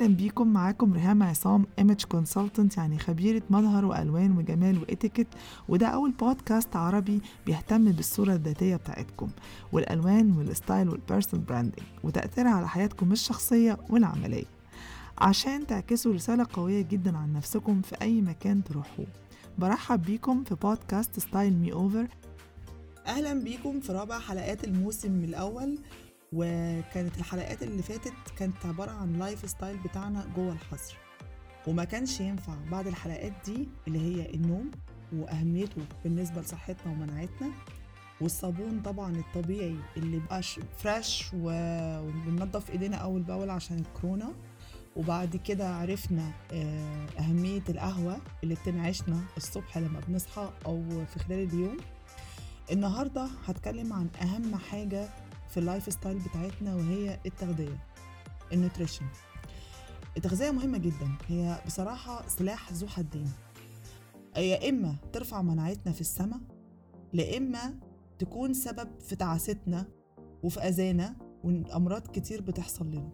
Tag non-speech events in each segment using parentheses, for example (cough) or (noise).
أهلا بيكم معاكم ريهام عصام image consultant يعني خبيرة مظهر وألوان وجمال واتيكيت وده أول بودكاست عربي بيهتم بالصورة الذاتية بتاعتكم والألوان وال style وال personal branding وتأثيرها على حياتكم الشخصية والعملية. عشان تعكسوا رسالة قوية جدا عن نفسكم في أي مكان تروحوه. برحب بيكم في بودكاست Style Me Over أهلا بيكم في رابع حلقات الموسم الأول. وكانت الحلقات اللي فاتت كانت عبارة عن lifestyle بتاعنا جوه الحظر. وما كانش ينفع بعد الحلقات دي اللي هي النوم وأهميته بالنسبة لصحتنا ومناعتنا. والصابون طبعا الطبيعي اللي بقاش fresh وبننضف إيدينا أول بأول عشان الكورونا وبعد كده عرفنا أهمية القهوة اللي بتنعشنا الصبح لما بنصحى أو في خلال اليوم. النهاردة هتكلم عن أهم حاجة في ال lifestyle بتاعتنا وهي التغذية ال nutrition التغذية مهمة جدا. هي بصراحة سلاح ذو حدين. يا إما ترفع مناعتنا في السماء لا إما تكون سبب في تعاستنا وفي أذانا وأمراض كتير بتحصل لنا.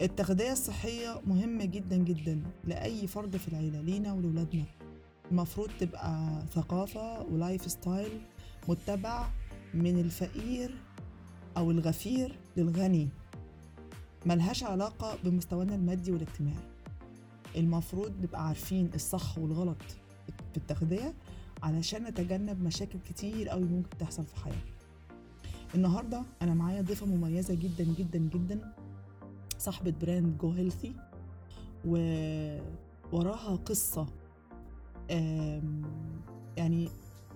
التغذية الصحية مهمة جدا جدا لأي فرد في العيلة لينا ولولادنا. المفروض تبقى ثقافة و lifestyle متبع من الفقير أو الغفير للغني. ملهاش علاقة بمستوانا المادي والاجتماعي. المفروض نبقى عارفين الصح والغلط في التغذية علشان نتجنب مشاكل كتير قوي ممكن تحصل في حياتنا. النهاردة أنا معايا ضيفة مميزة جدا جدا جدا صاحبة brand Go Healthy. ووراها قصة. يعني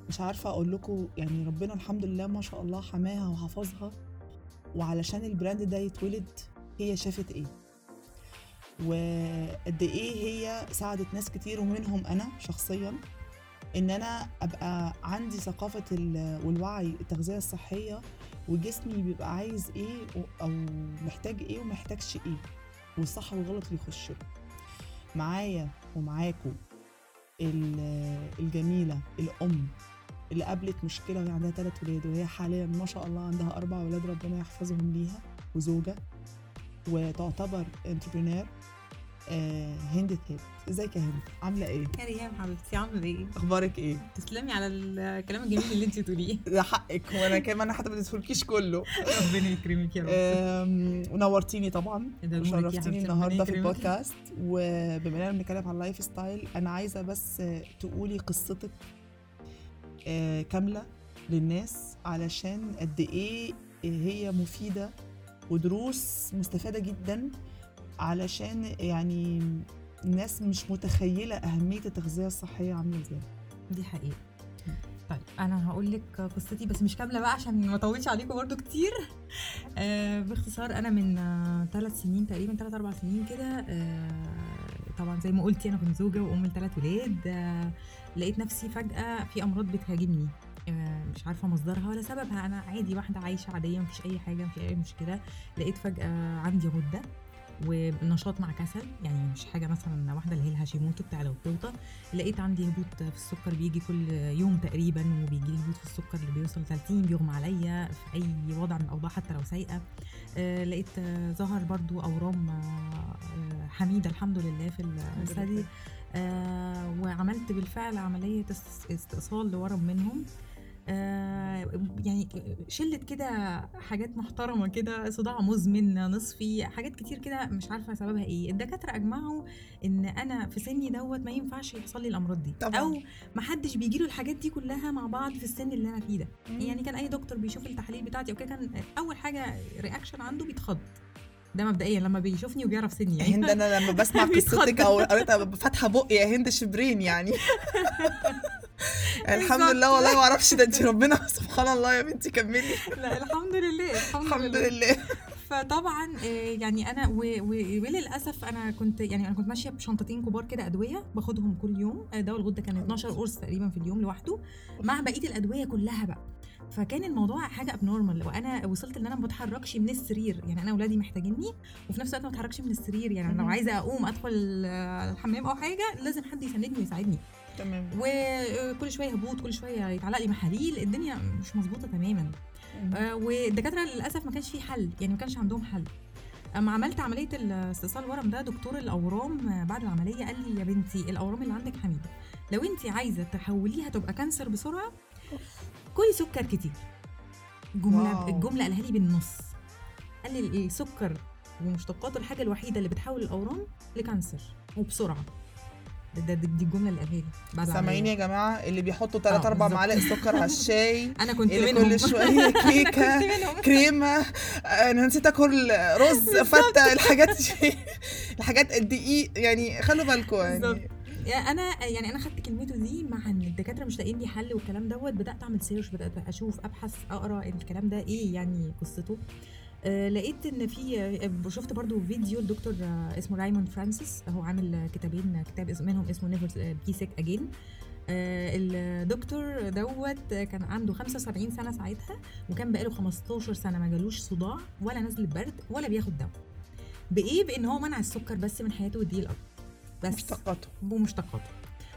مش عارفة أقول لكم يعني ربنا الحمد لله ما شاء الله حماها وحفظها. وعلشان البراند ده يتولد هي شافت إيه؟ وقد إيه هي ساعدت ناس كتير ومنهم أنا شخصيا إن أنا أبقى عندي ثقافة والوعي التغذية الصحية وجسمي بيبقى عايز إيه أو محتاج إيه ومحتاجش إيه والصح والغلط اللي معايا ومعاكم الجميلة الأم اللي قابلت مشكلة وهي عندها ثلاث ولاد وهي حاليا ما شاء الله عندها أربع ولاد ربنا يحفظهم ليها وزوجة وتعتبر انتربرينور آه هند ثابت. إزيك يا هند؟ عاملة إيه؟ يا ريهام حبيبتي عاملة إيه؟ أخبارك إيه؟ تسلمي على الكلام الجميل اللي انت تقوليه (laughs) ده حقك وأنا كمان حتى ما تدخلكيش كله. ربنا يكرمك يا رب. ونورتيني طبعا وشرفتيني النهارده في البودكاست. وبما إننا بنتكلم عن ال lifestyle أنا عايزة بس تقولي قصتك كاملة للناس علشان قد إيه هي مفيدة ودروس مستفادة جدا علشان يعني الناس مش متخيلة أهمية التغذية الصحية عاملة إزاي. دي حقيقة. طيب أنا هقول لك قصتي بس مش كاملة بقى عشان ما أطولش عليكم برضو كتير. آه باختصار أنا من ثلاث آه سنين تقريبا ثلاث أربع سنين كده آه طبعا زي ما قلتي أنا كنت زوجة وأم لثلاث ولاد آه لقيت نفسي فجأة في أمراض بتهاجمني. مش عارفة مصدرها ولا سببها. أنا عادي واحدة عايشة عادية مفيش أي حاجة مفيش أي مشكلة. لقيت فجأة عندي غدة. ونشاط مع كسل يعني مش حاجة مثلا واحدة اللي هي الهاشيموتو بتاع الغدة ده لقيت عندي هبوط في السكر بيجي كل يوم تقريبا وبيجي لي هبوط في السكر اللي بيوصل 30 بيغمى عليا في أي وضع من الأوضاع حتى لو سايقة. آه لقيت آه ظهر برضو أورام آه حميده الحمد لله في الثدي آه وعملت بالفعل عملية استئصال لورم منهم. آه يعني شلة كده حاجات محترمة كده صداع مزمن نصفي حاجات كتير كده مش عارفة سببها إيه. الدكاترة أجمعوا إن أنا في سني دوت ما ينفعش يحصل لي الأمراض دي. طبعا. أو ما حدش بيجيله الحاجات دي كلها مع بعض في السن اللي أنا فيه ده. يعني كان أي دكتور بيشوف التحاليل بتاعتي أو كده كان أول حاجة reaction عنده بيتخض. ده مبدئيا لما بيشوفني وبيعرف سني. يعني هند أنا لما بسمع (laughs) قصتك أو قريتها فاتحة بقي يا هند شبرين يعني. (laughs) الحمد لله والله ما أعرفش ده انت ربنا (laughs) سبحان الله يا بنتي كملي. لا الحمد لله الحمد, الحمد لله. فطبعا يعني أنا وللأسف أنا كنت يعني أنا كنت ماشية بشنطتين كبار كده أدوية باخدهم كل يوم. دواء الغدة كان 12 قرص تقريبا في اليوم لوحده مع بقية الأدوية كلها بقى. فكان الموضوع حاجة ابنورمال وأنا وصلت إن أنا ما بتحركش من السرير. يعني أنا اولادي محتاجيني وفي نفس الوقت ما بتحركش من السرير. يعني لو عايزة أقوم أدخل الحمام أو حاجة لازم حد يساندني ويساعدني. تمام. وكل شوية هبوط كل شوية يتعلق لي محاليل الدنيا مش مظبوطة تماما. آه والدكاترة للأسف ما كانش في حل يعني ما كانش عندهم حل. اما عملت عملية الاستئصال الورم ده دكتور الأورام آه، بعد العملية قال لي يا بنتي الأورام اللي عندك حميدة. لو انت عايزة تحوليها تبقى cancer بسرعة كلي سكر كتير. جملة. الجملة قالها لي بالنص. قال لي السكر ومشتقاته الحاجة الوحيدة اللي بتحول الأورام ل cancer وبسرعة. ده, ده دي الجملة اللي قالها لي. بعد سامعين يا جماعة؟ اللي بيحطوا 3 آه، 4 بالظبط. معالق سكر على الشاي (laughs) أنا كنت اللي منهم. كل شوية (laughs) كيكة كريمة أنا نسيت آكل رز فتة الحاجات (laughs) الحاجات الدقيق يعني خلوا بالكم. يعني. يعني أنا يعني أنا خدت كلمته دي مع إن الدكاترة مش لاقيين لي حل والكلام دوت بدأت أعمل search بدأت أشوف أبحث أقرأ الكلام ده إيه يعني قصته. آه لقيت إن في آه، شفت برضو فيديو الدكتور آه اسمه رايموند فرانسيس هو عامل كتابين كتاب منهم اسمه Never Be Sick Again الدكتور دوت كان عنده 75 سنة ساعتها وكان بقاله 15 سنة ما جالوش صداع ولا نزله برد ولا بياخد دواء. بإيه؟ بإن هو منع السكر بس من حياته ودي الأرض بس. مشتقاته. ومشتقاته.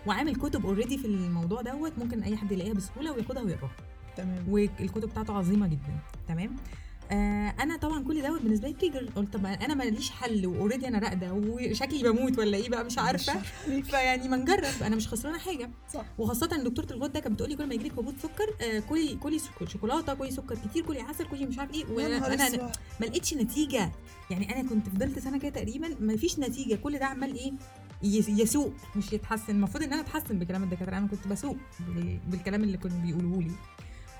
وعامل كتب already في الموضوع دوت ممكن أي حد يلاقيها بسهولة وياخدها ويقراها. تمام. والكتب بتاعته عظيمة جدا. تمام؟ آه أنا طبعا كل دوت بالنسبة لي trigger قلت طب أنا ماليش حل و already أنا راقدة وشكلي بموت ولا إيه بقى مش عارفة. فيعني ما نجرب أنا مش خسرانة حاجة. صح. وخاصة ان دكتورة الغدة كانت بتقولي كل ما يجيلك هبوط سكر آه كلي كلي سك- شوكولاتة كلي سكر كتير كلي عسل كلي مش عارف إيه. وأنا. ما لقيتش نتيجة. يعني أنا كنت فضلت سنة كده تقريبا ما فيش نتيجة. كل ده عمال إيه يس- يسوق مش يتحسن. المفروض إن أنا أتحسن بكلام الدكاترة. أنا كنت بسوق بال- بالكلام اللي كانوا بيقولوه لي.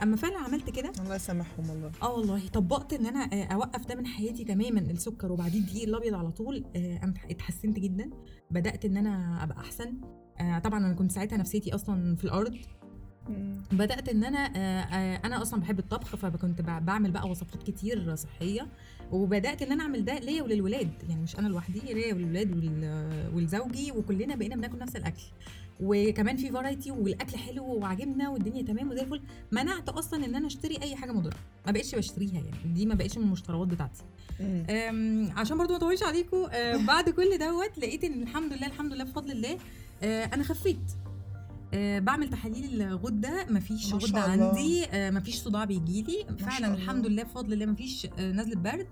أما فعلا عملت كده؟ الله يسامحهم والله. آه والله. طبقت إن أنا آه، أوقف ده من حياتي تماما السكر وبعديه الدقيق الأبيض على طول آه، اتحسنت جدا. بدأت إن أنا أبقى أحسن. آه، طبعا أنا كنت ساعتها نفسيتي أصلا في الأرض. بدأت إن أنا أنا أصلا بحب الطبخ فكنت بعمل بقى وصفات كتير صحية. وبدأت إن أنا أعمل ده ليا وللولاد. يعني مش أنا لوحدي ليا وللولاد ولزوجي وكلنا بقينا بناكل نفس الأكل. وكمان في فرايتي والأكل حلو وعجبنا والدنيا تمام وزي الفل منعت أصلا إن أنا أشتري أي حاجة مضره ما بقتش بشتريها يعني دي ما بقتش من المشتريات بتاعتي. عشان برضو ما أطولش عليكم أه، بعد كل دوت لقيت إن الحمد لله الحمد لله بفضل الله أه، أنا خفيت. أه، بعمل تحاليل الغدة مفيش غدة. عندي أه، مفيش صداع بيجيلي. شاء فعلا. الحمد لله بفضل الله مفيش نزله برد.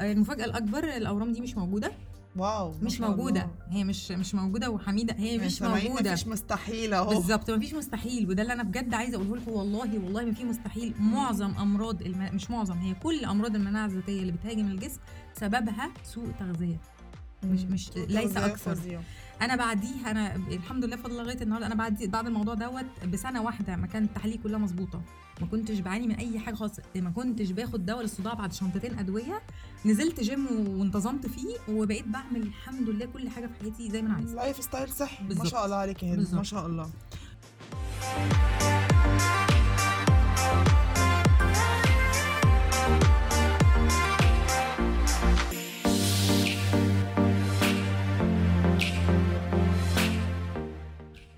المفاجأة الأكبر الأورام دي مش موجودة. واو مش موجوده الله. هي مش مش موجودة وحميدة. هي يعني مش سامعين موجودة. مفيش مستحيل أهو. بالظبط مفيش مستحيل. وده اللي أنا بجد عايزة أقوله لكم. والله والله ما في مستحيل. معظم أمراض الم... مش معظم هي كل أمراض المناعة الذاتية اللي بتهاجم الجسم سببها سوء تغذية. مش- مش- ليس. فظيع. أنا بعديها أنا الحمد لله الله لغاية النهارده أنا بعد بعد الموضوع دوت بسنة واحدة ما كانت التحاليل كلها مظبوطة. ما كنتش بعاني من أي حاجة خالص ما كنتش باخد دواء للصداع بعد شنطتين أدوية نزلت جيم وانتظمت فيه وبقيت بعمل الحمد لله كل حاجة في حياتي زي ما أنا عايزة lifestyle صحي ما. شاء الله عليك يا هند ما. شاء الله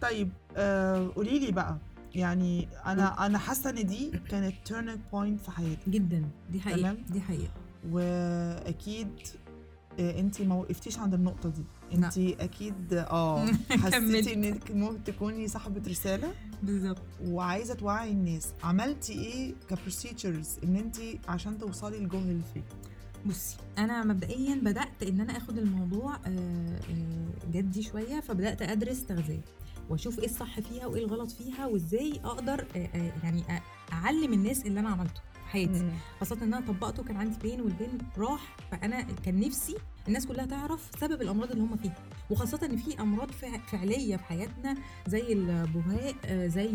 طيب آه قولي لي بقى يعني أنا أنا حاسة إن دي كانت turning point في حياتي. جدا. دي حقيقة. تمام. دي حقيقة. وأكيد انت ما وقفتيش عند النقطة دي. لا. انت أكيد آه. (laughs) حسيتي إنك ممكن تكوني صاحبة رسالة؟ بالظبط. وعايزة توعي الناس. عملتي إيه ك procedures إن انت عشان توصلي للجول اللي فيه؟ بصي أنا مبدئيا بدأت إن أنا آخد الموضوع آه، آه، جدي شوية فبدأت أدرس تغذية. واشوف إيه الصح فيها وايه الغلط فيها وازاي أقدر آه، آه، يعني اعلم الناس اللي أنا عملته في حياتي. خاصة إن أنا طبقته كان عندي بين والبين راح فأنا كان نفسي الناس كلها تعرف سبب الأمراض اللي هم فيها. وخاصة إن في أمراض فع- فعلية في حياتنا زي البهاء آه، زي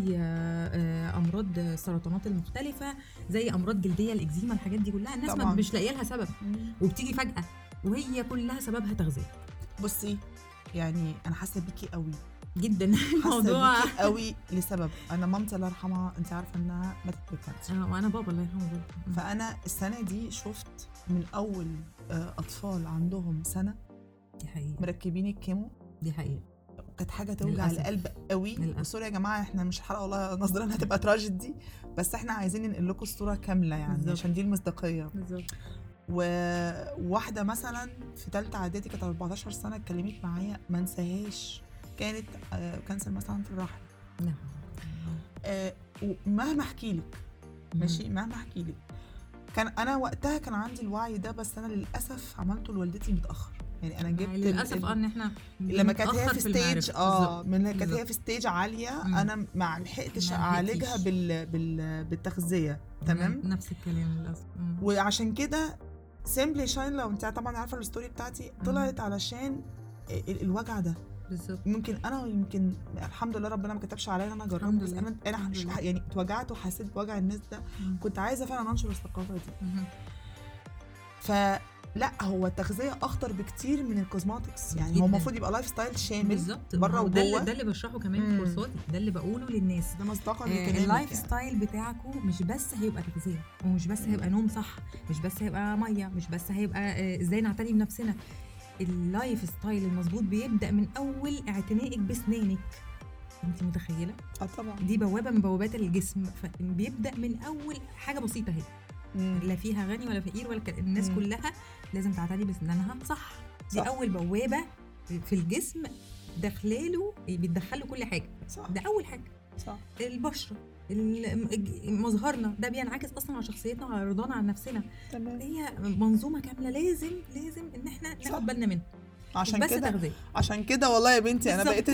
أمراض السرطانات المختلفة زي أمراض جلدية الإكزيما الحاجات دي كلها الناس ما طبعاً. مش لاقية لها سبب. وبتيجي فجأة وهي كلها سببها تغذية. بصي يعني أنا حاسة بيكي قوي. جدا (laughs) الموضوع. (laughs) قوي لسبب. أنا مامتي الله يرحمها أنت عارفة إنها ماتت بال cancer آه، وأنا بابا الله يرحمه برضه. فأنا السنة دي شفت من أول آه، أطفال عندهم سنة دي حقيقة. مركبين ال chemo. دي حقيقة. كانت حاجة توجع للأسف. القلب قوي. و sorry يا جماعة إحنا مش حلقة والله نظرنا هتبقى تراجيدي بس إحنا عايزين ننقل لكم الصورة كاملة يعني بالظبط. عشان دي المصداقية. بالظبط. وواحدة مثلا في ثالثه إعدادي كانت 14 سنة اتكلمت معايا ما انساهاش. كانت آه، cancer مثلا في الرحم نعم آه، ومهما أحكي لك ماشي مهما أحكي لك كان أنا وقتها كان عندي الوعي ده بس أنا للأسف عملته لوالدتي متأخر يعني أنا جبت ال- للأسف آه إن إحنا لما كانت هي في. stage آه. من كانت هي. في stage عالية مم. أنا ما لحقتش أعالجها. بال... بال... بالتغذية تمام نفس الكلام للأسف. وعشان كده Simply Shine لو انت طبعا عارفة ال story بتاعتي طلعت علشان ال- الوجع ده بالظبط ممكن أنا يمكن الحمد لله ربنا ما كتبش عليا إن أنا اجربه الحمد بس. أنا أنا. يعني اتوجعت وحسيت بوجع الناس ده. كنت عايزة فعلا أنشر الثقافة دي مهم. فلا هو التغذية أخطر بكتير من ال cosmetics يعني جداً. هو المفروض يبقى lifestyle شامل بالظبط بره وجوه. ده اللي بشرحه كمان. في كورساتي ده اللي بقوله للناس ده مصداقا آه، لكلامك ال life يعني. style بتاعكم مش بس هيبقى تغذية ومش بس هيبقى نوم صح مش بس هيبقى مية مش بس هيبقى آه، إزاي نعتني بنفسنا ال lifestyle المظبوط بيبدأ من أول اعتنائك باسنانك انت متخيلة؟ آه طبعا. دي بوابة من بوابات الجسم فبيبدأ من أول حاجة بسيطة أهي. لا فيها غني ولا فقير ولا ك- الناس مم. كلها لازم تعتني باسنانها صح. دي صح. أول بوابة في الجسم داخلاله بيتدخله كل حاجة. صح. ده أول حاجة. صح. البشرة. مظهرنا. ده بينعكس أصلا على شخصيتنا وعلى رضانا عن نفسنا. تمام. هي منظومة كاملة لازم لازم إن إحنا. ناخد بالنا منها. عشان كده تغذيه عشان كده والله يا بنتي أنا. بقيت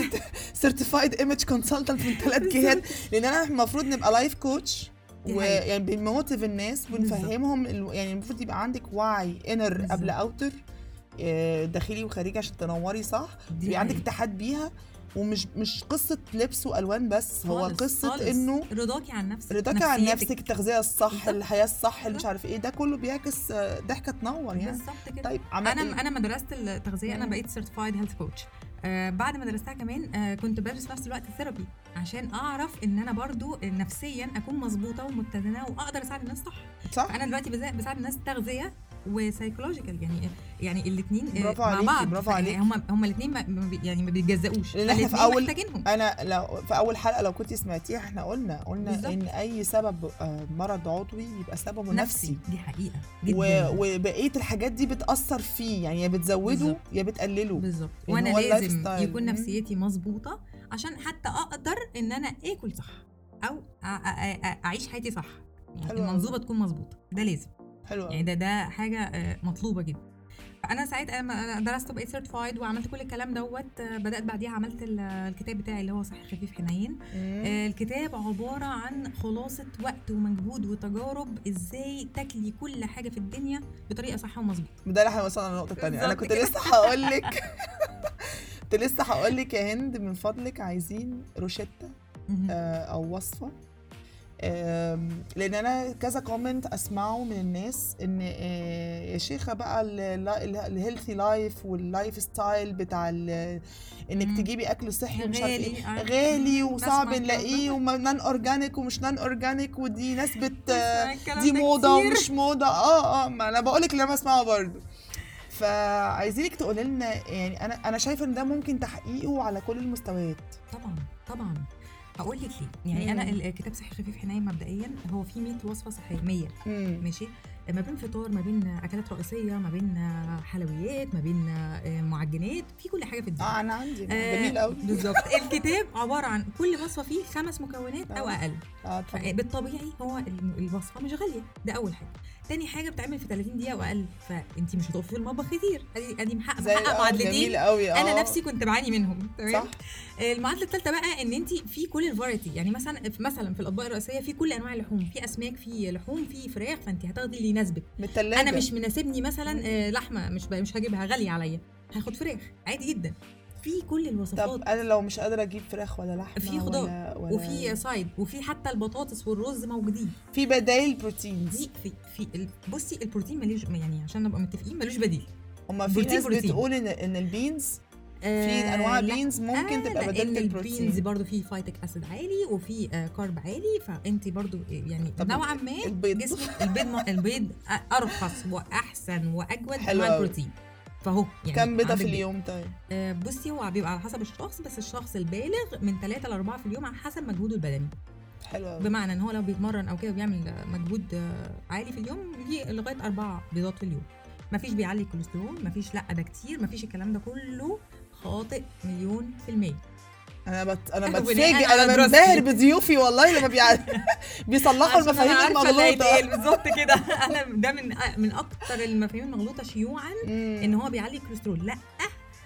سيرتيفايد ايمج كونسلتنت من ثلاث جهات. لأن أنا المفروض نبقى life coach ويعني بن motivate الناس ونفهمهم يعني المفروض يبقى عندك وعي inner. قبل outer داخلي وخارجي عشان تنوري صح؟ يبقى عندك. اتحاد بيها. ومش مش قصة لبس وألوان بس هو خالص، قصة خالص. إنه رضاكي عن نفسك رضاك عن. نفسك التغذيه الصح. الحياة الصح اللي مش عارف إيه ده كله بيعكس آه، ضحكة تنور يعني بالظبط كده طيب أنا إيه؟ أنا ما درست التغذية أنا. بقيت certified health coach آه بعد ما درستها كمان آه كنت بدرس في نفس الوقت therapy عشان أعرف إن أنا برضو نفسيا أكون مظبوطة ومتزنة وأقدر أساعد الناس صح صح أنا دلوقتي بساعد الناس تغذية و psychological يعني يعني الاثنين برافو مع عليكي، بعض برافو عليكي. هم هم الاثنين يعني ما بيتجزأوش لأن إحنا في أول- محتاجينهم أنا لو في أول حلقة لو كنت سمعتيها إحنا قلنا قلنا بالظبط. إن أي سبب آه، مرض عضوي يبقى سببه نفسي دي حقيقة و... جدا وبقية الحاجات دي بتأثر فيه يعني يا بتزوده بالظبط. يا بتقلله بالظبط يعني وأنا لازم ستايل. يكون. نفسيتي مظبوطة عشان حتى أقدر إن أنا آكل صح أو أعيش حياتي صح يعني. المنظومة تكون مظبوطة ده لازم حلو يعني. ده ده حاجة آه، مطلوبة جدا فانا ساعتها لما أنا درست وبقيت certified وعملت كل الكلام دوت آه، بدأت بعديها عملت ال- الكتاب بتاعي اللي هو صحي خفيف حنين. آه، الكتاب عبارة عن خلاصة وقت ومجهود وتجارب إزاي تاكلي كل حاجة في الدنيا بطريقة صح ومظبوطه ده اللي هيوصلنا للنقطه الثانية أنا كنت. لسه هقول لك (laughs) كنت لسه هقول لك يا هند من فضلك عايزين روشتة. آه، أو وصفة لأن أنا كذا comment أسمعه من الناس إن آه، يا شيخة بقى ال healthy life وال lifestyle بتاع إنك. تجيبي أكل صحي ومش عارف غالي، إيه عارف. غالي. وصعب نلاقيه. و non organic ومش non organic ودي ناس بت (laughs) دي موضة. ومش موضة آه آه ما أنا بقول لك اللي أنا بسمعه برضه فعايزينك تقولي لنا يعني أنا أنا شايفة إن ده ممكن تحقيقه على كل المستويات طبعا طبعا هقول لك ليه. يعني أنا مم. الكتاب صحي خفيف حنين مبدئيا هو فيه 100 وصفة صحية 100 امم ماشي؟ ما بين فطار ما بين أكلات رئيسية ما بين حلويات ما بين معجنات في كل حاجة في الدنيا. آه أنا عندي. آه، جميل قوي (laughs) بالظبط. الكتاب عبارة عن كل وصفة فيه خمس مكونات أو آه. أقل. آه طبعا بالطبيعي هو الوصفة مش غالية. ده أول حاجة. تاني حاجة بتعمل في 30 دقيقة وأقل. فانت مش هتقفي في المطبخ كتير. أدي أدي محقق محقق آه، معادلتين أنا نفسي كنت بعاني منهم. تمام؟ صح. المعادلة الثالثه بقى إن انت في كل ال variety يعني مثلا في مثلا في الأطباق الرئيسية في كل أنواع اللحوم في أسماك في لحوم في فراخ فانت هتاخدي اللي يناسبك. أنا مش مناسبني مثلا. آه، لحمة مش مش هجيبها غالية عليا. هاخد فراخ عادي جدا. في كل الوصفات. طب أنا لو مش قادرة أجيب فراخ ولا لحمة في خضار ولا ولا وفي side وفي حتى البطاطس والرز موجودين. في بدايل proteins دي في في ال- بصي البروتين ملوش يعني عشان نبقى متفقين ملوش بديل. هما في بروتين- ناس بروتين. بتقول إن إن ال beans في آه، أنواع. beans ممكن آه تبقى لأن بديل البينز البروتين برضو فيه phytic acid عالي وفي آه carb عالي فأنت برضو يعني طب نوعا ما البيض؟ جسمك البيض م- البيض أرخص وأحسن وأجود أنواع أوي. البروتين فهو يعني كم بيضة في. اليوم طيب؟ آه بصي هو بيبقى على حسب الشخص بس الشخص البالغ من 3 ل 4 في اليوم على حسب مجهوده البدني. حلو بمعنى إن هو لو بيتمرن أو كده بيعمل مجهود آه، عالي في اليوم لغاية أربع بيضات في اليوم. مفيش بيعلي الكوليسترول مفيش لأ ده كتير مفيش الكلام ده كله. خاطئ مليون في المية. أنا بت... أنا (laughs) بتفاجئ. أنا. بنبهر بضيوفي والله لما بيع... (laughs) بيصلحوا المفاهيم المغلوطة. بالظبط (laughs) كده. أنا ده من من أكتر المفاهيم المغلوطة شيوعا. إن هو بيعلي الكوليسترول. لأ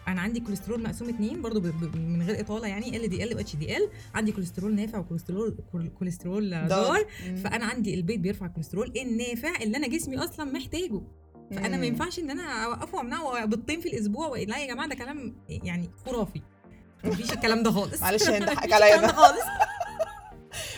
أنا عندي كوليسترول مقسوم اتنين برضو ب... ب... من غير إطالة يعني ال دي ال و اتش دي ال عندي كوليسترول نافع وكوليسترول كول- كوليسترول ضار. مم. فأنا عندي البيض بيرفع الكوليسترول النافع اللي أنا جسمي أصلا محتاجه. فأنا ما. ينفعش إن أنا اوقفه وأمنعه بيضتين في الأسبوع لا يا جماعة ده كلام يعني خرافي. مفيش الكلام ده خالص. معلش حقك (laughs) مفيش عليا. ده. خالص. (laughs)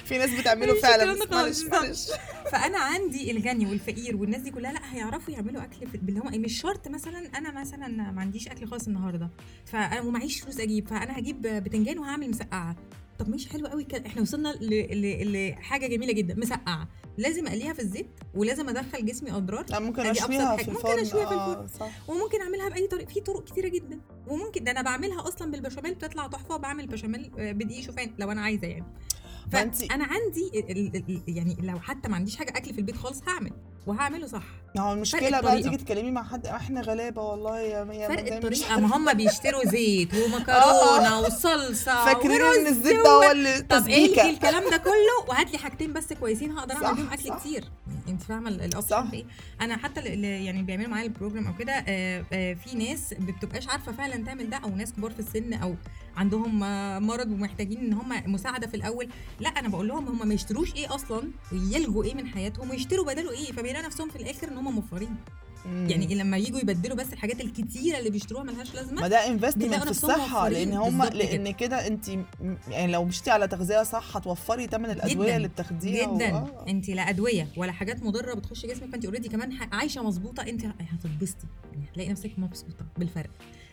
في ناس بتعمله فعلا. معلش. معلش. (laughs) فأنا عندي الغني والفقير والناس دي كلها لا هيعرفوا يعملوا أكل في اللي هم مش شرط مثلا أنا مثلا ما عنديش أكل خالص النهارده. فانا ومعيش فلوس أجيب. فأنا هجيب بتنجان وهعمل مسقعة. طب ماشي حلو قوي كده. إحنا وصلنا ل- ل- لحاجه جميلة جدا. مسقعة. لازم أقليها في الزيت ولازم أدخل جسمي اضرار لا ممكن أشويها. في ممكن الفرن. أشويها في آه صح. وممكن أعملها بأي طريقه في طرق كتيرة جدا. وممكن ده أنا بعملها أصلا بالبشاميل بتطلع تحفة وبعمل بشاميل آه، بدقيق. شوفان لو أنا عايزة يعني. فأنا عندي يعني لو حتى ما عنديش حاجة أكل في البيت خالص هعمل. وهعمله صح. هو المشكلة بقى. تيجي تتكلمي مع حد إحنا غلابة والله يا يا فرق الطريقة. ما هم بيشتروا زيت (laughs) ومكرونة وصلصة فاكرين إن الزيت ده هو اللي طب الغي تسبيكه الكلام ده كله؟ وهات لي حاجتين بس كويسين هقدر أعمل بيهم أكل. كتير. أنت فاهمة ال- صح. ال option في إيه؟ أنا حتى اللي يعني بيعملوا معايا ال program أو كده آه، آه، في ناس ما بتبقاش عارفة فعلا تعمل ده أو ناس كبار في السن أو عندهم آه، مرض ومحتاجين إن هم مساعدة في الأول. لا أنا بقول لهم هم ما يشتروش إيه أصلا ويلجوا إيه من حياتهم ويشتروا بداله إيه. فبيلاقوا نفسهم في الآخر إن هم موفرين. يعني لما يجوا يبدلوا بس الحاجات الكتيرة اللي بيشتروها ملهاش لازمة ما ده investment بيلاقوا في الصحة. لأن هم لأن كده انت يعني لو مشيتي على تغذية صح هتوفري ثمن الأدوية جداً. اللي بتاخديها جدا و- انت لا أدوية ولا حاجات مضرة بتخش جسمك فانت already كمان عايشة مظبوطة انت هتتبسطي يعني هتلاقي نفسك مبسوطة بالفرق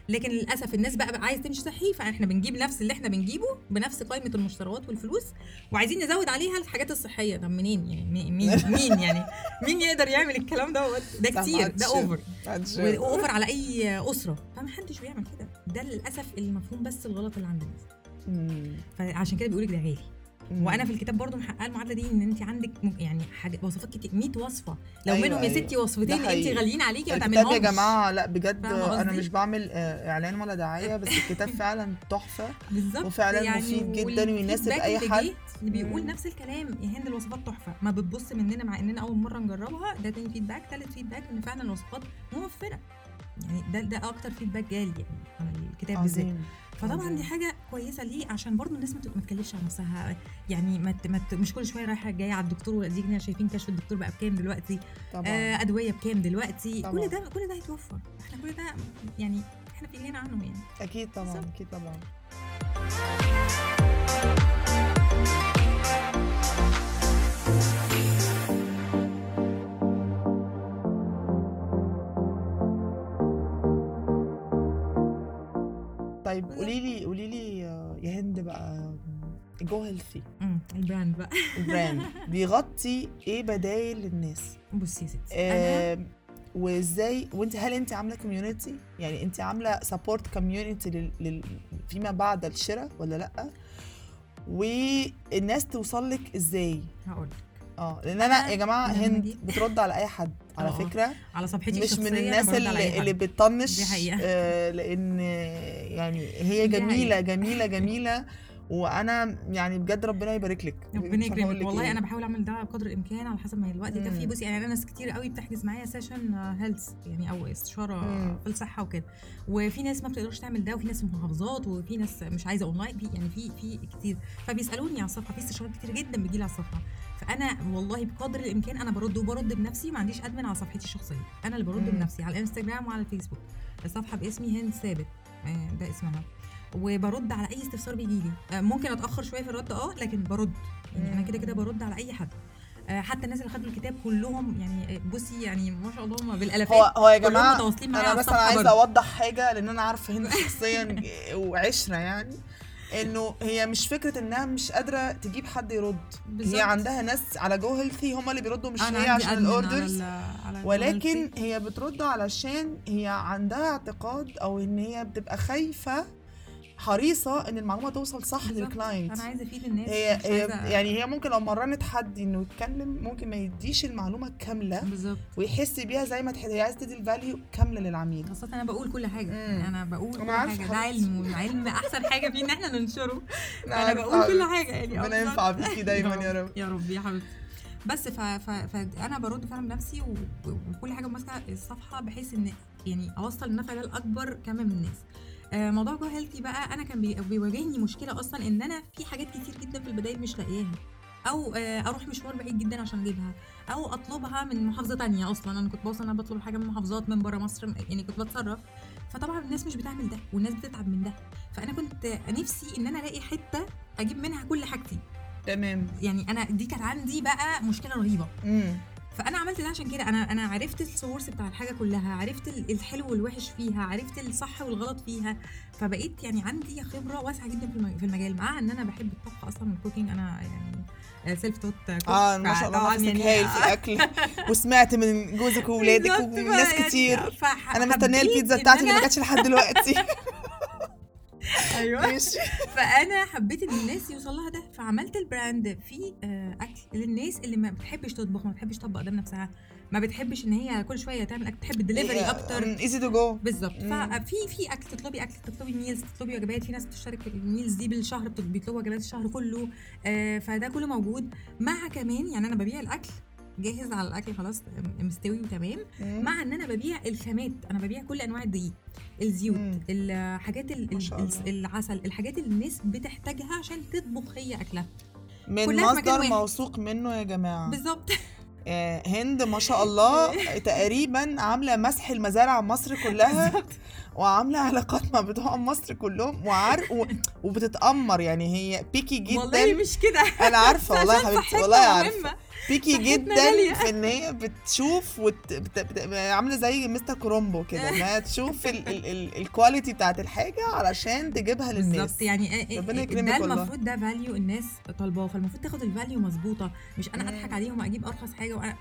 لكن للأسف الناس بقى, بقى عايز تمشي صحي فإحنا بنجيب نفس اللي إحنا بنجيبه بنفس قائمه المشتريات والفلوس وعايزين نزود عليها الحاجات الصحية. طب منين يعني؟ مين (laughs) مين, يعني؟ مين يقدر يعمل الكلام ده؟ ده كتير ده over وأوفر على أي أسرة. فمحدش بيعمل كده. ده للأسف المفهوم بس الغلط اللي عند الناس. فعشان كده بيقولك ده غالي. وأنا في الكتاب برضو محققه المعادله دي ان انت عندك يعني حاجة وصفات كتير 100 وصفة لو أيوة، منهم يا أيوة. ستي وصفتين انت. غاليين عليكي ما تعملهمش يا جماعة لا بجد أنا؟ مش بعمل آه، إعلان ولا دعاية بس الكتاب (laughs) فعلا تحفة بالظبط وفعلا مفيد جدا ويناسب اللي حد. اللي بيقول. نفس الكلام يا هند الوصفات تحفة ما بتبص مننا مع إننا أول مرة نجربها ده تاني فيدباك تالت فيدباك إن فعلا الوصفات موفرة يعني ده ده أكتر فيدباك جالي يعني عن الكتاب بالذات. فطبعا. دي حاجة كويسة ليه عشان برضو الناس ما ت- ما تكلفش على نفسها. يعني ما ت- ما ت- مش كل شوية رايحة جاية على الدكتور ودينا شايفين كشف الدكتور بقى بكام دلوقتي؟ طبعا. آه أدوية بكام دلوقتي؟ طبعاً. كل ده كل ده هيتوفر. إحنا كل ده يعني إحنا في عنه يعني. أكيد طبعا. أكيد طبعا. جو healthy ال brand بقى. ال brand. (laughs) بيغطي إيه بدايل للناس بصي يا ستي آه وازاي وانت هل انت عاملة community يعني انت عاملة support community لل... لل... فيما بعد الشراء ولا لأ؟ والناس توصل لك إزاي؟ هقول آه لأن أنا يا جماعة هند بترد على أي حد على آه، آه. فكرة. على صفحتي مش من الناس اللي. اللي بتطنش دي حقيقة. آه لأن يعني هي جميلة. جميلة جميلة. (laughs) وأنا يعني بجد ربنا يبارك لك. ربنا يكرمك. والله إيه. أنا بحاول أعمل ده بقدر الإمكان على حسب ما الوقت يكفي. بصي يعني أنا ناس كتير قوي بتحجز معايا session health يعني أو استشارة. في الصحة وكده. وفي ناس ما بتقدرش تعمل ده وفي ناس في محافظات وفي ناس مش عايزة اونلاين في يعني في في كتير. فبيسألوني على الصفحة في استشارات كتير جدا بتجي لي على الصفحة. فأنا والله بقدر الإمكان أنا برد وبرد بنفسي ما عنديش admin على صفحتي الشخصية. أنا اللي برد مم. بنفسي على الانستجرام وعلى الفيسبوك الصفحة باسمي هند ثابت. آه، ده اسمها. وبرد على أي استفسار بيجي لي ممكن أتأخر شوية في الرد آه لكن برد يعني أنا كده كده برد على أي حد آه، حتى الناس اللي خدوا الكتاب كلهم يعني آه، بصي يعني ما شاء الله هم بالالافات هو هو يا جماعة متواصلين معايا أنا بس أنا عايزة. أوضح حاجة لأن أنا عارفة هند شخصيا (laughs) وعشرة يعني إنه هي مش فكرة إنها مش قادرة تجيب حد يرد بالظبط. هي عندها ناس على Go Healthy هم اللي بيردوا مش هي عشان على ال orders على ولكن. هي بترد علشان هي عندها اعتقاد أو إن هي بتبقى خايفة حريصة إن المعلومة توصل صح. لل client أنا عايزة أفيد الناس هي يعني هي ممكن لو مرنت حد إنه يتكلم ممكن ما يديش المعلومة كاملة بالظبط ويحس بيها زي ما تحس هي عايزة تدي ال value كاملة للعميل خاصة أنا بقول كل حاجة مم. أنا بقول كل حاجة ده. علم والعلم أحسن حاجة فيه إن إحنا ننشره (laughs) أنا بقول كل. حاجة يعني ربنا أفضل. ينفع بيكي دايما يا رب يا رب يا حبيبتي بس ف... ف... فانا برد فعلا بنفسي و... وكل حاجة ماسكة الصفحة بحيث إن يعني أوصل النفع ده لاكبر كم من الناس آه، موضوع Go Healthy بقى أنا كان بي- بيواجهني مشكلة أصلا إن أنا في حاجات كتير جدا في البداية مش لاقياها أو آه، أروح مشوار بعيد جدا عشان أجيبها أو أطلبها من محافظة تانية أصلا. أنا كنت بوصل أنا بطلب حاجة من محافظات من بره مصر يعني كنت بتصرف. فطبعا الناس مش بتعمل ده والناس بتتعب من ده. فأنا كنت نفسي إن أنا ألاقي حتة أجيب منها كل حاجتي. تمام. يعني أنا دي كانت عندي بقى مشكلة رهيبة. امم فأنا عملت ده عشان كده. أنا أنا عرفت ال source بتاع الحاجة كلها عرفت ال- الحلو والوحش فيها عرفت الصح والغلط فيها فبقيت يعني عندي خبرة واسعة جدا في الم- في المجال. مع إن أنا بحب الطبخ أصلا وال cooking أنا يعني self-taught آه ما شاء الله نفسك هايل في (laughs) الأكل. وسمعت من جوزك وولادك وناس كتير. أنا مستنية البيتزا بتاعتي اللي ما جاتش لحد دلوقتي. (laughs) أيوه. ماشي. (laughs) فأنا حبيت إن الناس يوصل لها ده فعملت ال brand فيه آه، أكل للناس اللي ما بتحبش تطبخ ما بتحبش تطبق قدام نفسها ما بتحبش إن هي كل شوية تعمل أكل تحب الدليفري أكتر. easy to go بالظبط. ففي في أكل تطلبي أكل تطلبي meals تطلبي وجبات في ناس بتشترك في ال meals دي بالشهر بيطلبوا وجبات الشهر كله آه فده كله موجود. مع كمان يعني أنا ببيع الأكل جاهز على الأكل خلاص مستوي وتمام. مع إن أنا ببيع الخامات أنا ببيع كل أنواع الدقيق الزيوت مم. الحاجات. العسل الحاجات اللي الناس بتحتاجها عشان تطبخ هي أكلها. من مصدر. موثوق منه يا جماعة. بالظبط. (laughs) آه، هند ما شاء الله (laughs) تقريبا عاملة مسح المزارع مصر كلها وعاملة علاقات مع بتوع مصر كلهم وعار و... وبتتأمر يعني هي بيكي والله جدا. مش كده. أنا عارفة (laughs) والله يا حبيبتي والله عارفة. بيكي جدا. في إن هي بتشوف وت... بت... بت... عاملة زي مستر كرومبو كده إنها تشوف ال... ال... ال... ال quality بتاعت الحاجة علشان تجيبها للناس بالظبط يعني آه، آه، ربنا آه، يكرمك ده. المفروض ده value الناس طالباه فالمفروض تاخد ال value مظبوطة مش أنا. أضحك عليهم وأجيب أرخص حاجة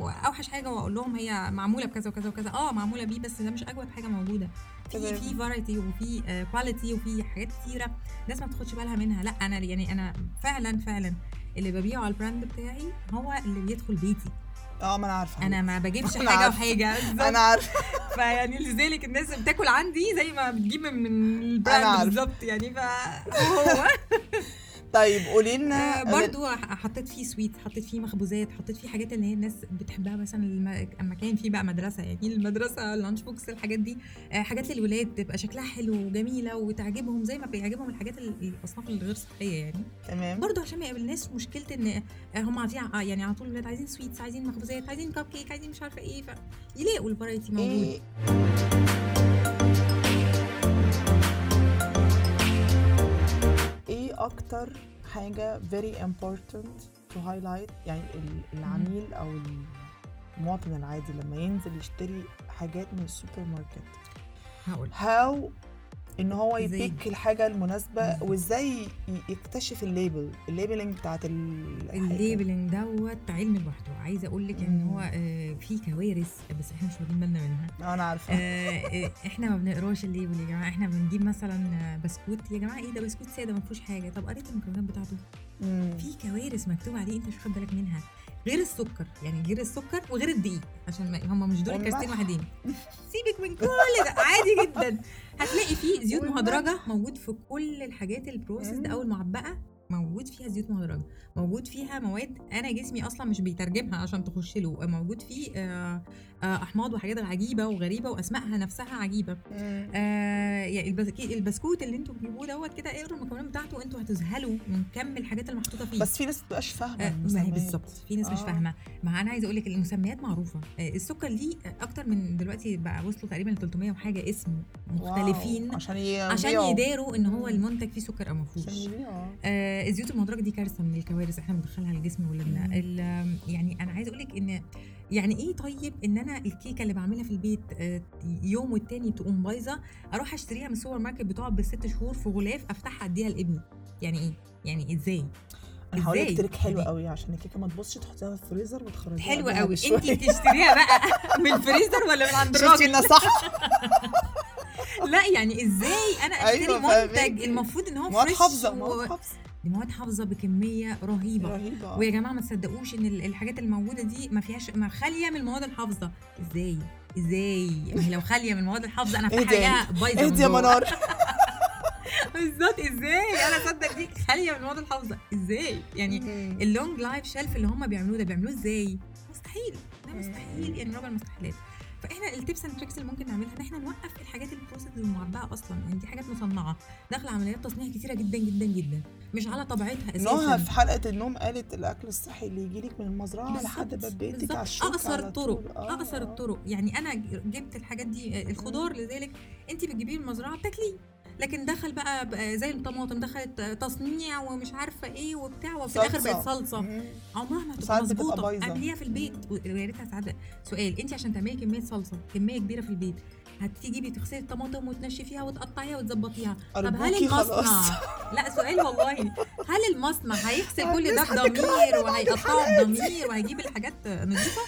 وأوحش حاجة وأقول لهم هي معمولة بكذا وكذا وكذا آه معمولة بيه بس ده مش أجود حاجة موجودة في. في variety وفي quality وفي حاجات كتيرة الناس ما بتاخدش بالها منها لأ أنا يعني أنا فعلا فعلا اللي ببيعه على ال brand بتاعي هو اللي بيدخل بيتي آه ما أنا عارفة أنا ما بجيبش (laughs) أنا حاجة عارفة. وحاجة (laughs) بالظبط. أنا عارفة (laughs) فيعني لذلك الناس بتاكل عندي زي ما بتجيب من ال brand. بالظبط يعني فهو طيب قولي لنا آه، برضو حطيت فيه sweet حطيت فيه مخبوزات حطيت فيه حاجات اللي هي الناس بتحبها مثلا الم- اما كان فيه بقى مدرسة يعني المدرسة ال lunch box الحاجات دي. آه، حاجات للولاد تبقى شكلها حلو وجميلة وتعجبهم زي ما بيعجبهم الحاجات ال- الأصناف الغير صحية يعني. تمام. برضو عشان ما يقابلناش مشكلة إن آه، هم عايزين يعني على طول الولاد عايزين sweets عايزين مخبوزات عايزين كب كيك عايزين مش عارفة إيه فيلاقوا ال variety موجود. إيه. أكتر حاجة very important to highlight يعني ال- العميل أو المواطن العادي لما ينزل يشتري حاجات من السوبر ماركت. هقول how إن هو؟ ي pick الحاجة المناسبة. وإزاي يكتشف ال label ال labeling بتاعت. الليبلنج دوت علم لوحده عايزة أقول لك إن. هو آه، في كوارث بس إحنا مش واخدين بالنا منها أنا عارفة آه، آه، إحنا ما بنقراش ال label يا جماعة إحنا بنجيب مثلا آه، بسكوت يا جماعة إيه ده بسكوت سادة ما فيهوش حاجة طب قريت المكونات بتاعته. في كوارث مكتوب عليه أنت مش واخد بالك منها غير السكر يعني غير السكر وغير الدقيق عشان ما هم مش دول والملح. كاستين واحدين سيبك من كل ده عادي جدا هتلاقي فيه زيوت. مهدرجة موجود في كل الحاجات ال processed. أو المعبأه موجود فيها زيوت مهدرجه موجود فيها مواد أنا جسمي أصلا مش بيترجمها عشان تخش له موجود فيه آه، آه، أحماض وحاجات عجيبة وغريبة وأسمائها نفسها عجيبة. آه يعني البس- البسكوت اللي أنتوا بتجيبوه دوت كده اقروا المكونات بتاعته أنتوا هتذهلوا من كم الحاجات اللي محطوطة فيه بس في ناس مبتبقاش فاهمة ما هي. بالظبط في ناس مش آه. فاهمة ما أنا عايزة أقول لك المسميات معروفة السكر ليه أكتر من دلوقتي بقى وصلوا تقريبا ل 300 وحاجة اسم مختلفين wow. عشان عشان. يداروا إن هو. المنتج فيه سكر أو ما فيهوش. آه الزيوت المهدرجه دي كارثة من الكوارث إحنا بندخلها لجسم ولادنا يعني أنا عايزة أقول لك إن يعني إيه طيب إن أنا الكيكة اللي بعملها في البيت آه، يوم والتاني تقوم بايظة أروح أشتريها من السوبر ماركت بتقعد بالست شهور في غلاف أفتحها أديها لابني. يعني إيه؟ يعني إزاي؟ أنا هقول لك؟ trick حلو يعني- قوي عشان الكيكة ما تبوظش تحطيها في الفريزر وتخرجيها قبلها قوي. انت بتشتريها بقى (laughs) من الفريزر ولا من عند شفتي الراجل؟ إنها صح؟ (laughs) لا يعني إزاي أنا أشتري أيوة، منتج. المفروض إن هو فريش حافظة و- دي مواد حافظة بكمية رهيبة. رهيبة. ويا جماعة ما تصدقوش إن ال- الحاجات الموجودة دي ما فيهاش ما خالية من المواد الحافظة. إزاي؟ إزاي؟ هي لو خالية من المواد الحافظة أنا في يا حاجة بايظة اهدي يا. منار؟ (laughs) (laughs) بالظبط. إزاي؟ أنا اصدق دي خالية من المواد الحافظة. إزاي؟ يعني. ال long life shelf اللي هم بيعملوه ده بيعملوه إزاي؟ مستحيل. ده. مستحيل يعني ربع المستحيلات فإحنا ال tips and tricks اللي ممكن نعملها إن إحنا نوقف الحاجات ال processed المعبأه أصلا. يعني دي حاجات مصنعة. داخلة عمليات تصنيع كتيرة جدا جدا جدا. مش على طبيعتها أساسا في حلقة النوم قالت الأكل الصحي اللي يجيلك من المزرعة لحد باب بيتك. على الشوكة أقصر الطرق. آه، أقصر آه. الطرق يعني أنا جبت الحاجات دي آه، الخضار لذلك انت بتجيبيه من المزرعة بتاكليه لكن دخل بقى بقى زي الطماطم دخلت آه، تصنيع ومش عارفة إيه وبتاع وفي الآخر بقت صلصة. عمرها ما هتبقى مظبوطة. اعمليها في البيت ويا ريتها ساعات سؤال انت عشان تعملي كمية صلصة كمية كبيرة في البيت هتيجي تغسلي الطماطم وتنشفيها وتقطعيها وتظبطيها. طب هل. المصنع لا سؤال والله. هل المصنع هيغسل كل ده بضمير وهيقطعه بضمير وهيجيب الحاجات نظيفة؟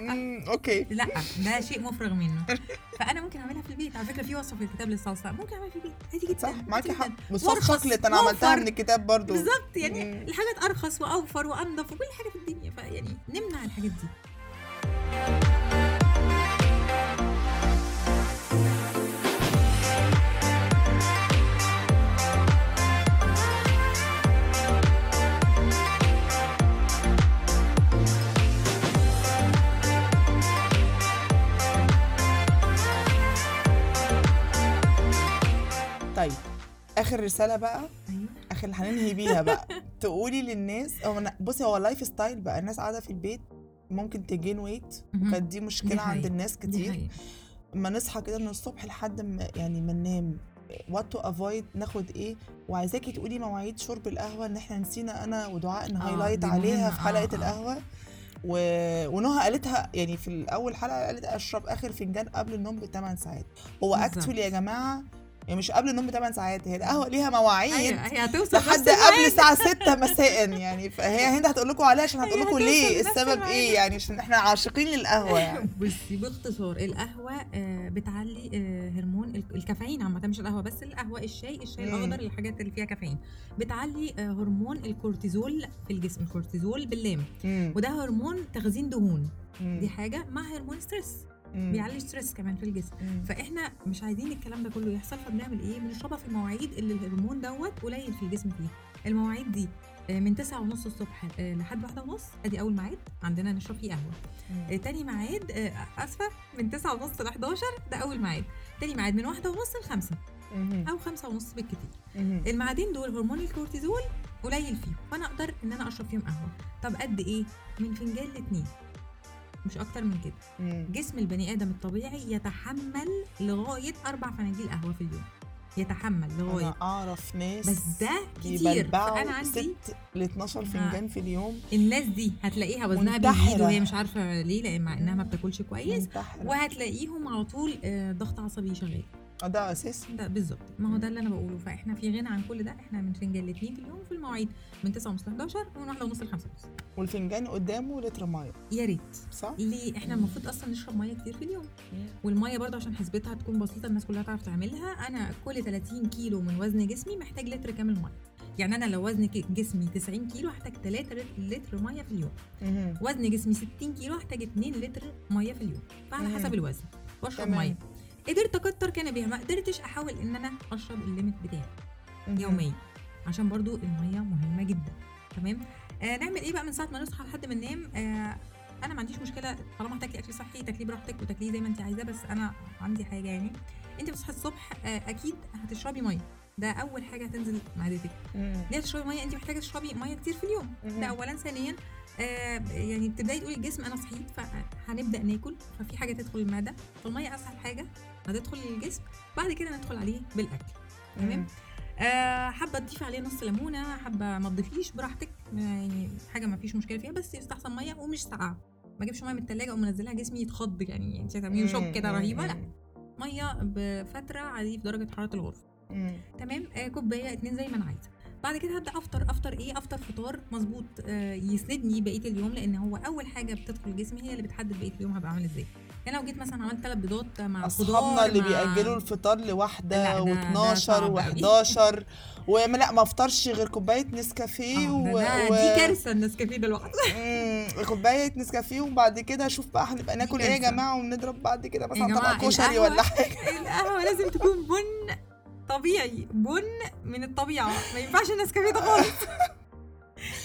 مم، okay. لا ده شيء مفرغ منه. فأنا ممكن أعملها في البيت. على فكرة في وصفه في الكتاب للصلصة. ممكن أعملها في البيت. عادي جدا صح معاكي حق. وأرخص، شوكليت أنا عملتها. من الكتاب برضو. بالظبط يعني مم. الحاجات أرخص وأوفر وأنضف وكل حاجة في الدنيا. فيعني نمنع الحاجات دي. آخر رسالة بقى أيوه آخر اللي هننهي بيها بقى (laughs) تقولي للناس هو أنا- بصي هو اللايف ستايل بقى الناس قاعدة في البيت ممكن تجين ويت مهم. كانت دي مشكلة دي عند حقيقة. الناس دي كتير حقيقة. اما نصحى كده من الصبح لحد ما يعني ما ننام وات تو افويد ناخد إيه وعايزاكي تقولي مواعيد شرب القهوة إن إحنا نسينا أنا ودعاء نهايلايت دي عليها مهمة. في حلقة آه، آه. القهوة و... ونهى قالتها يعني في الأول حلقة قالت أشرب آخر فنجان قبل النوم بثمان ساعات هو بالظبط. actually يا جماعة يعني مش قبل النوم بثمان ساعات هي القهوة ليها مواعيد أيوه هي هتوصل لحد قبل. الساعة 6 مساء يعني فهي هند هتقول لكم عليها عشان هتقول هي لكم ليه السبب. إيه يعني عشان إحنا عاشقين للقهوة يعني (laughs) بصي باختصار القهوة آه، بتعلي آه، هرمون ال- الكافيين عامة مش القهوة بس القهوة الشاي الشاي. الأخضر الحاجات اللي فيها كافيين بتعلي آه، هرمون الكورتيزول في الجسم الكورتيزول باللام. وده هرمون تخزين دهون. دي حاجة مع هرمون stress. بيعلي stress كمان في الجسم. مم. فإحنا مش عايزين الكلام ده كله يحصل فبنعمل إيه؟ بنشربها في المواعيد اللي الهرمون دوت قليل في الجسم فيها. المواعيد دي آه، من تسعة ونص الصبح آه، لحد واحدة ونص أدي أول ميعاد عندنا نشرب فيه قهوة. آه، تاني ميعاد أسفة من تسعة ونص ل 11 ده أول ميعاد. تاني ميعاد من واحدة ونص لخمسة مم. أو خمسة ونص بالكتير. مم. الميعادين دول هرمون الكورتيزول قليل فيهم فأنا أقدر إن أنا أشرب فيهم قهوة. طب قد إيه؟ من فنجان لاتنين. مش أكتر من كده. مم. جسم البني آدم الطبيعي يتحمل لغاية أربع فناجيل قهوة في اليوم. يتحمل لغاية. أنا أعرف ناس بس ده كتير. فأنا عندي 6 ل 12 فنجان في اليوم. الناس دي هتلاقيها وزنها. بيزيد وهي مش عارفة ليه لأن مع إنها ما بتاكلش كويس. منتحرة. وهتلاقيهم على طول آه، ضغط عصبي شغال. آه، ده أساسي. ده بالظبط. ما هو ده اللي أنا بقوله. فإحنا في غنى عن كل ده إحنا من فنجان الاثنين في اليوم في المواعيد من 9 ونص ل 11 ومن 1 ونص. ل 5 ونص والفنجان قدامه لتر مية. يا ريت. صح؟ ليه؟ إحنا المفروض أصلا نشرب مية كتير في اليوم. والمية برضه عشان حسبتها تكون بسيطة الناس كلها تعرف تعملها. أنا كل 30 كيلو من وزن جسمي محتاج لتر كامل مية. يعني أنا لو وزن جسمي 90 كيلو هحتاج 3 لتر مية في اليوم. وزن جسمي 60 كيلو هحتاج 2 لتر مية في اليوم. فعلى. حسب الوزن. بشرب. مية. قدرت أكتر كان بيها ما قدرتش أحاول إن أنا أشرب ال limit بتاعي. يوميا عشان برضو المية مهمة جدا تمام؟ آه نعمل إيه بقى من ساعة ما نصحى لحد ما ننام؟ آه أنا ما عنديش مشكلة طالما هتاكلي أكل صحي تاكليه براحتك وتاكليه زي ما انت عايزاه بس أنا عندي حاجة يعني. انت بتصحي الصبح آه أكيد هتشربي مية. ده أول حاجة هتنزل معدتك. ليه تشربي مية؟ انت محتاجة تشربي مية كتير في اليوم. ده اولا. ثانيا آه يعني بتبدأي تقولي الجسم أنا صحيت فهنبدأ ناكل ففي حاجة تدخل المعدة فالمية أسهل حاجة هتدخل للجسم بعد كده ندخل عليه بالأكل تمام. آه حابة تضيفي عليه نص ليمونة حابة ما تضيفيش براحتك يعني حاجة ما فيش مشكلة فيها بس يستحسن مية ومش ساقعة ما أجيبش مية من التلاجة ومنزلها جسمي يتخض يعني أنت هتعملي شوك كده. رهيبة لأ. مية بفترة عادي في درجة حرارة الغرفة. تمام آه كوباية اتنين زي ما أنا عايزة بعد كده هبدأ أفطر أفطر إيه أفطر فطار مظبوط آه يسندني بقية اليوم لأن هو أول حاجة بتدخل جسمي هي اللي بتحدد بقية اليوم هبقى عامل إزاي يعني لو جيت مثلا عملت ثلاث بيضات مع اصحابنا اللي مع- بيأجلوا الفطار لا، لواحدة ده- ده و12 صعب أوي. و11 وما لا ما أفطرش غير كوباية نسكافيه آه، و... و... دي كارثة النسكافيه ده لوحده (laughs) كوباية نسكافيه وبعد كده أشوف بقى هنبقى ناكل إيه يا. جماعة ونضرب بعد كده مثلا طبق كشري ولا (laughs) حاجة القهوة لازم تكون بن طبيعي بن من الطبيعة ما ينفعش النسكافيه ده خالص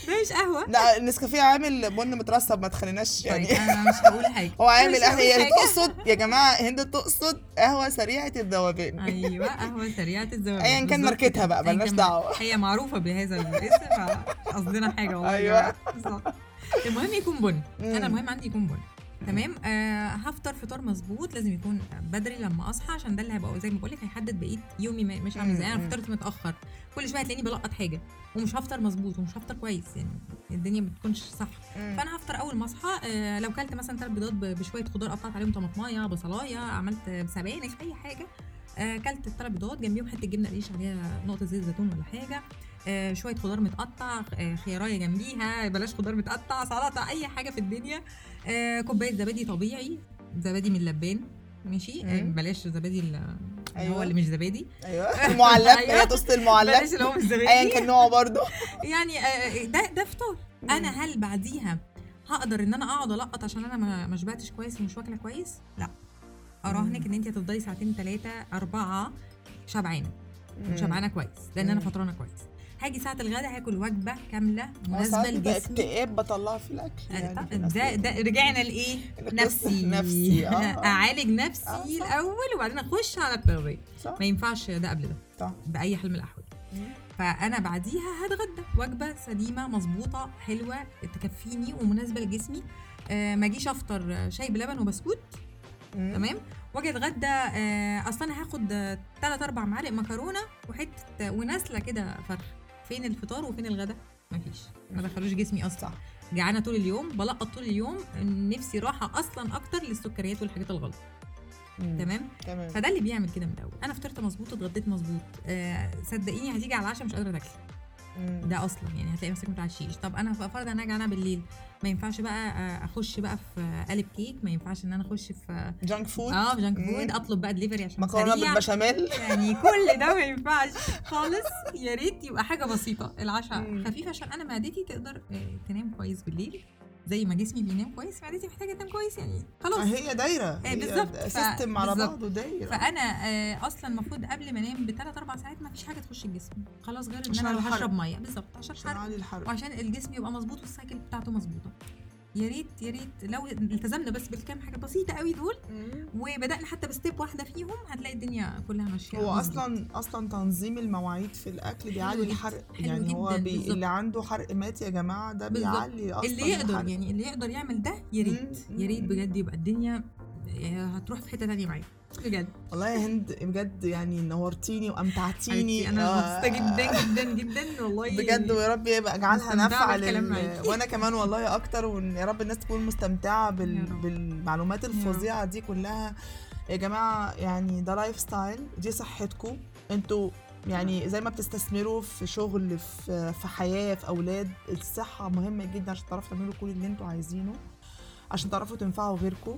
ده (laughs) مش قهوة لا النسكافيه عامل بن مترسب ما تخليناش طيب يعني أنا مش هقول حاجة (laughs) هو عامل قهوة حاجة. تقصد يا جماعة هند تقصد قهوة سريعة الذوبان أيوه قهوة سريعة الذوبان ايا كان ماركتها. بقى كان دعوة هي معروفة بهذا الاسم فقصدنا حاجة والله. جماعة. بالظبط. المهم يكون بن أنا. المهم عندي يكون بن تمام آه هفطر فطار مظبوط لازم يكون بدري لما اصحى عشان ده اللي هيبقى زي ما بقول لك هيحدد بقية يومي مش عامل إزاي أنا. فطرت متأخر كل شوية هتلاقيني بلقط حاجة ومش هفطر مظبوط ومش هفطر كويس يعني الدنيا ما بتكونش صح. فأنا هفطر أول ما أصحى آه لو كلت مثلا ثلاث بيضات بشوية خضار قطعت عليهم طماطماية بصلاية عملت سبانخ أي حاجة آه كلت الثلاث بيضات جنبيهم حتة جبنة قريش عليها نقطة زيت زيتون ولا حاجة آه شوية خضار متقطع آه خيارية جنبيها بلاش خضار متقطع سلطة أي حاجة في الدنيا. آه كوباية زبادي طبيعي زبادي من اللبان ماشي؟ آه مم. بلاش زبادي أيوة. هو اللي مش زبادي. أيوه. (laughs) المعلب أيوة. توست المعلب. بلاش اللي هو مش زبادي. ايا كان نوعه برضه. (laughs) يعني آه، ده ده فطار. أنا هل بعديها هقدر إن أنا أقعد ألقط عشان أنا ما شبعتش كويس ومش واكلة كويس؟ لأ. أراهنك إن انت هتفضلي ساعتين ثلاثة أربعة شبعانة. شبعانة كويس لأن أنا. فطرانة كويس. هاجي ساعة الغداء هاكل وجبة كاملة مناسبة لجسمي. اكتئاب بطلعه في الأكل يعني ده ده رجعنا لإيه؟ نفسي. (laughs) نفسي، آه. (laughs) أعالج نفسي آه،. الأول وبعدين أخش على التغذيه ما ينفعش ده قبل ده. صح بأي حال من الاحوال. فأنا بعديها هتغدى. وجبة سليمة مظبوطة حلوة تكفيني ومناسبة لجسمي. آه ما أجيش أفطر شاي بلبن وبسكوت. تمام؟ وأجي أتغدى آه أصلا هاخد ثلاث أربع معالق مكرونة وحتة ونسلة كده فرخ فين الفطار وفين الغدا؟ مفيش. ما دخلوش جسمي أصلا. جعانة طول اليوم بلقط طول اليوم نفسي راحة أصلا أكتر للسكريات والحاجات الغلط. تمام؟ تمام. فده اللي بيعمل كده من الأول. أنا فطرت مظبوط اتغديت مظبوط. آه صدقيني هتيجي على العشاء مش قادرة تاكلي مم. ده أصلا يعني هتلاقي نفسك متعشيش طب أنا فرضا أنا جعانة بالليل ما ينفعش بقى آه، أخش بقى في قالب كيك ما ينفعش إن أنا أخش في junk food؟ آه في junk. food أطلب بقى دليفري عشان مكرونة بالبشاميل؟ يعني كل ده ما ينفعش خالص. يا ريت يبقى حاجة بسيطة العشاء. خفيف عشان أنا معدتي تقدر آه، تنام كويس بالليل. زي ما جسمي بينام كويس معدتي محتاجة تنام كويس يعني. خلاص. هي دايرة. هي بالظبط. system على. بعضه دايرة. فأنا آه، أصلا المفروض قبل ما أنام بثلاث أربع ساعات ما فيش حاجة تخش الجسم. خلاص غير إن أنا. هشرب مية. بالظبط عشان الحرق. وعشان الجسم يبقى مظبوط وال cycle بتاعته مظبوطة. يا ريت يا ريت لو التزمنا بس بالكام حاجة بسيطة قوي دول. وبدأنا حتى ب step واحدة فيهم هتلاقي الدنيا كلها ماشية هو. أصلا أصلا تنظيم المواعيد في الأكل بيعلي الحرق يعني هو جدا، بي بالظبط. اللي عنده حرق مات يا جماعة ده. بيعلي أصلا اللي يقدر الحرق. يعني اللي يقدر يعمل ده يا ريت. يا ريت بجد يبقى الدنيا هتروح في حتة تانية معايا. بجد. والله يا هند بجد يعني نورتيني وأمتعتيني. أنا آه، مبسوطة جدا جدا جدا والله. بجد ويا رب يبقى اجعلها نافعة لل... وأنا كمان والله أكتر وإن يا رب الناس تكون مستمتعة بال... بالمعلومات. الفظيعة دي كلها. يا جماعة يعني ده lifestyle دي صحتكم. أنتوا يعني زي ما بتستثمروا في شغل في في حياة في أولاد الصحة مهمة جدا عشان تعرفوا تعملوا كل اللي أنتوا عايزينه عشان تعرفوا تنفعوا غيركم.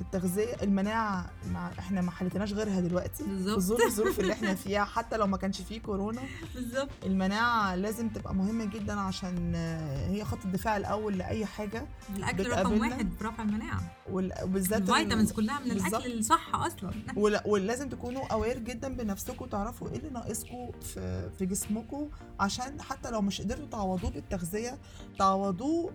التغذية المناعة مع إحنا ما حلتناش غيرها دلوقتي بالظبط. (laughs) الظروف اللي إحنا فيها حتى لو ما كانش فيه كورونا بالظبط المناعة لازم تبقى مهمة جدا عشان آه، هي خط الدفاع الأول لأي حاجة الأكل رقم. واحد في رفع المناعة وبالذات ال- ال vitamins كلها من. الأكل الصح أصلا (laughs) ول- ولازم تكونوا aware جدا بنفسكم تعرفوا إيه اللي ناقصكم في في جسمكم عشان حتى لو مش قدرتوا تعوضوه بالتغذية تعوضوه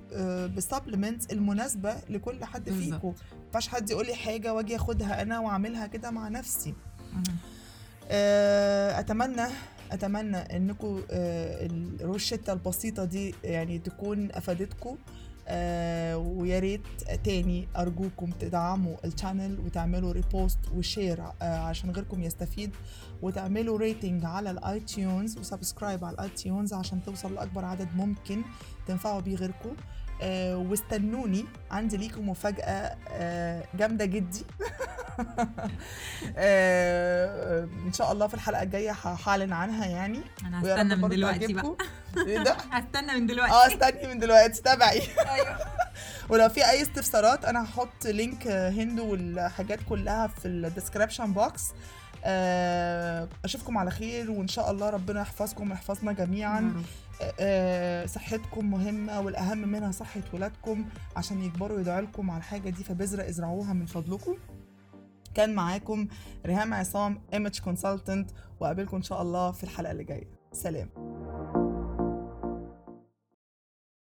ب supplements المناسبة لكل حد. فيكم ما ينفعش حد يقول لي حاجة واجي آخدها أنا وأعملها كده مع نفسي. آه، أتمنى أتمنى انكم الروشتة البسيطة دي يعني تكون افادتكم آه ويا ريت تاني أرجوكم تدعموا ال channel وتعملوا repost و share آه عشان غيركم يستفيد. وتعملوا rating على ال iTunes و subscribe على ال iTunes عشان توصل لأكبر عدد ممكن تنفعوا بيه غيركم آه واستنوني. عندي ليكم مفاجأة آه جامدة جدا. (laughs) آه إن شاء الله في الحلقة الجاية ه- هعلن عنها يعني. أنا هستنى من دلوقتي بقى. (laughs) إيه ده؟ (laughs) هستنى من دلوقتي. آه استني من دلوقتي تابعي. أيوه. ولو في أي استفسارات أنا هحط link هند والحاجات كلها في ال description box أشوفكم على خير وإن شاء الله ربنا يحفظكم ويحفظنا جميعا. آه، صحتكم مهمة والأهم منها صحة ولادكم عشان يكبروا يدعوا لكم على الحاجة دي فبذرة ازرعوها من فضلكم. كان معاكم ريهام عصام image consultant وقابلكم إن شاء الله في الحلقة اللي جاية. سلام.